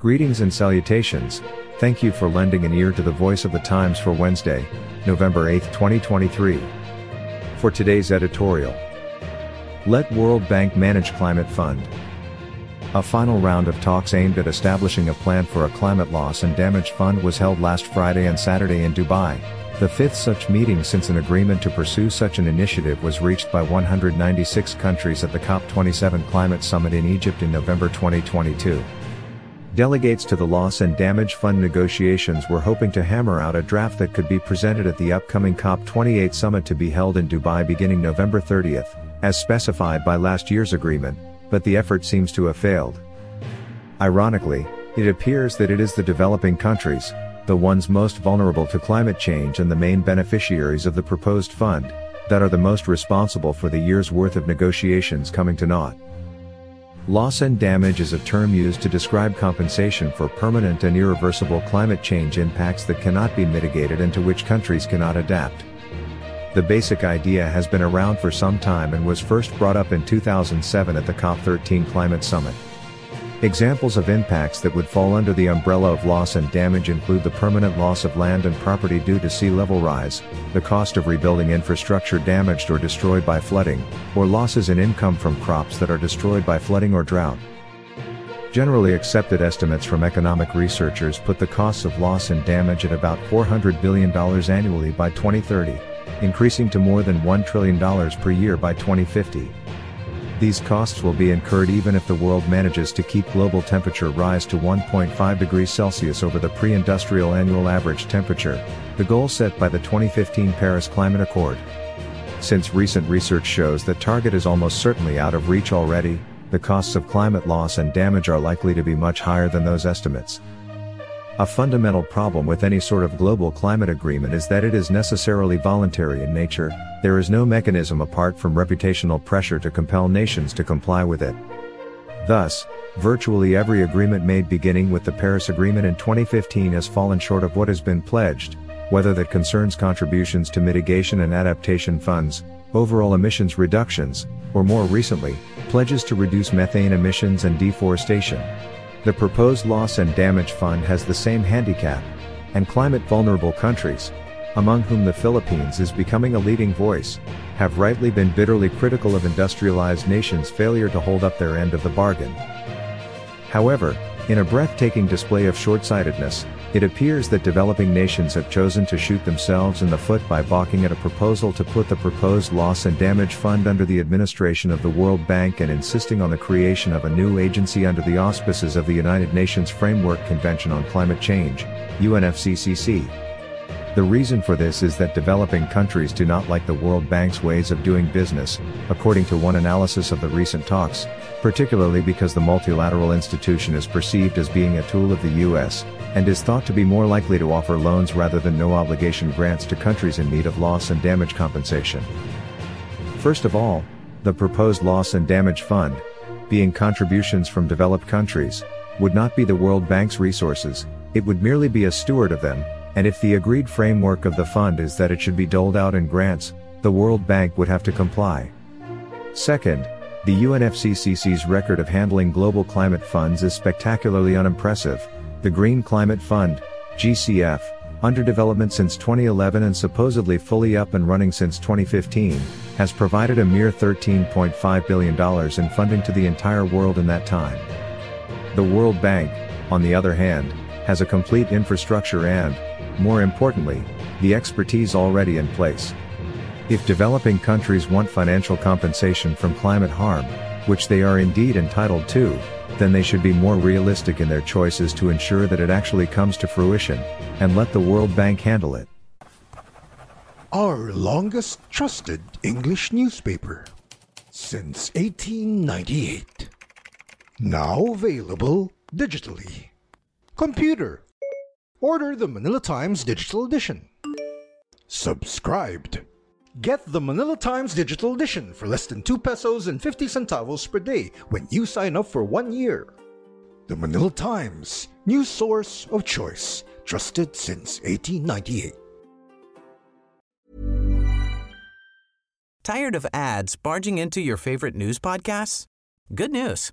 Greetings and salutations. Thank you for lending an ear to the voice of the Times for Wednesday, November 8, 2023. For today's editorial, let World Bank manage climate fund. A final round of talks aimed at establishing a plan for a climate loss and damage fund was held last Friday and Saturday in Dubai. The fifth such meeting since an agreement to pursue such an initiative was reached by 196 countries at the COP27 Climate Summit in Egypt in November 2022. Delegates to the Loss and Damage Fund negotiations were hoping to hammer out a draft that could be presented at the upcoming COP28 summit to be held in Dubai beginning November 30th, as specified by last year's agreement, but the effort seems to have failed. Ironically, it appears that it is the developing countries, the ones most vulnerable to climate change and the main beneficiaries of the proposed fund, that are the most responsible for the year's worth of negotiations coming to naught. Loss and damage is a term used to describe compensation for permanent and irreversible climate change impacts that cannot be mitigated and to which countries cannot adapt. The basic idea has been around for some time and was first brought up in 2007 at the COP13 Climate Summit. Examples of impacts that would fall under the umbrella of loss and damage include the permanent loss of land and property due to sea level rise, the cost of rebuilding infrastructure damaged or destroyed by flooding, or losses in income from crops that are destroyed by flooding or drought. Generally accepted estimates from economic researchers put the costs of loss and damage at about $400 billion annually by 2030, increasing to more than $1 trillion per year by 2050. These costs will be incurred even if the world manages to keep global temperature rise to 1.5 degrees Celsius over the pre-industrial annual average temperature, the goal set by the 2015 Paris Climate Accord. Since recent research shows that target is almost certainly out of reach already, the costs of climate loss and damage are likely to be much higher than those estimates. A fundamental problem with any sort of global climate agreement is that it is necessarily voluntary in nature, there is no mechanism apart from reputational pressure to compel nations to comply with it. Thus, virtually every agreement made beginning with the Paris Agreement in 2015 has fallen short of what has been pledged, whether that concerns contributions to mitigation and adaptation funds, overall emissions reductions, or more recently, pledges to reduce methane emissions and deforestation. The proposed loss and damage fund has the same handicap, and climate vulnerable countries, among whom the Philippines is becoming a leading voice, have rightly been bitterly critical of industrialized nations' failure to hold up their end of the bargain. However, in a breathtaking display of short-sightedness, it appears that developing nations have chosen to shoot themselves in the foot by balking at a proposal to put the proposed loss and damage fund under the administration of the World Bank and insisting on the creation of a new agency under the auspices of the United Nations Framework Convention on Climate Change, UNFCCC. The reason for this is that developing countries do not like the World Bank's ways of doing business, according to one analysis of the recent talks, particularly because the multilateral institution is perceived as being a tool of the US, and is thought to be more likely to offer loans rather than no obligation grants to countries in need of loss and damage compensation. First of all, the proposed loss and damage fund, being contributions from developed countries, would not be the World Bank's resources, it would merely be a steward of them, and if the agreed framework of the fund is that it should be doled out in grants, the World Bank would have to comply. Second, the UNFCCC's record of handling global climate funds is spectacularly unimpressive. The Green Climate Fund, GCF, under development since 2011 and supposedly fully up and running since 2015, has provided a mere $13.5 billion in funding to the entire world in that time. The World Bank, on the other hand, has a complete infrastructure and, more importantly, the expertise already in place. If developing countries want financial compensation from climate harm, which they are indeed entitled to, then they should be more realistic in their choices to ensure that it actually comes to fruition, and let the World Bank handle it. Our longest trusted English newspaper since 1898. Now available digitally. Computer Order the Manila Times Digital Edition. Subscribed. Get the Manila Times Digital Edition for less than 2 pesos and 50 centavos per day when you sign up for one year. The Manila Times, news source of choice, trusted since 1898. Tired of ads barging into your favorite news podcasts? Good news.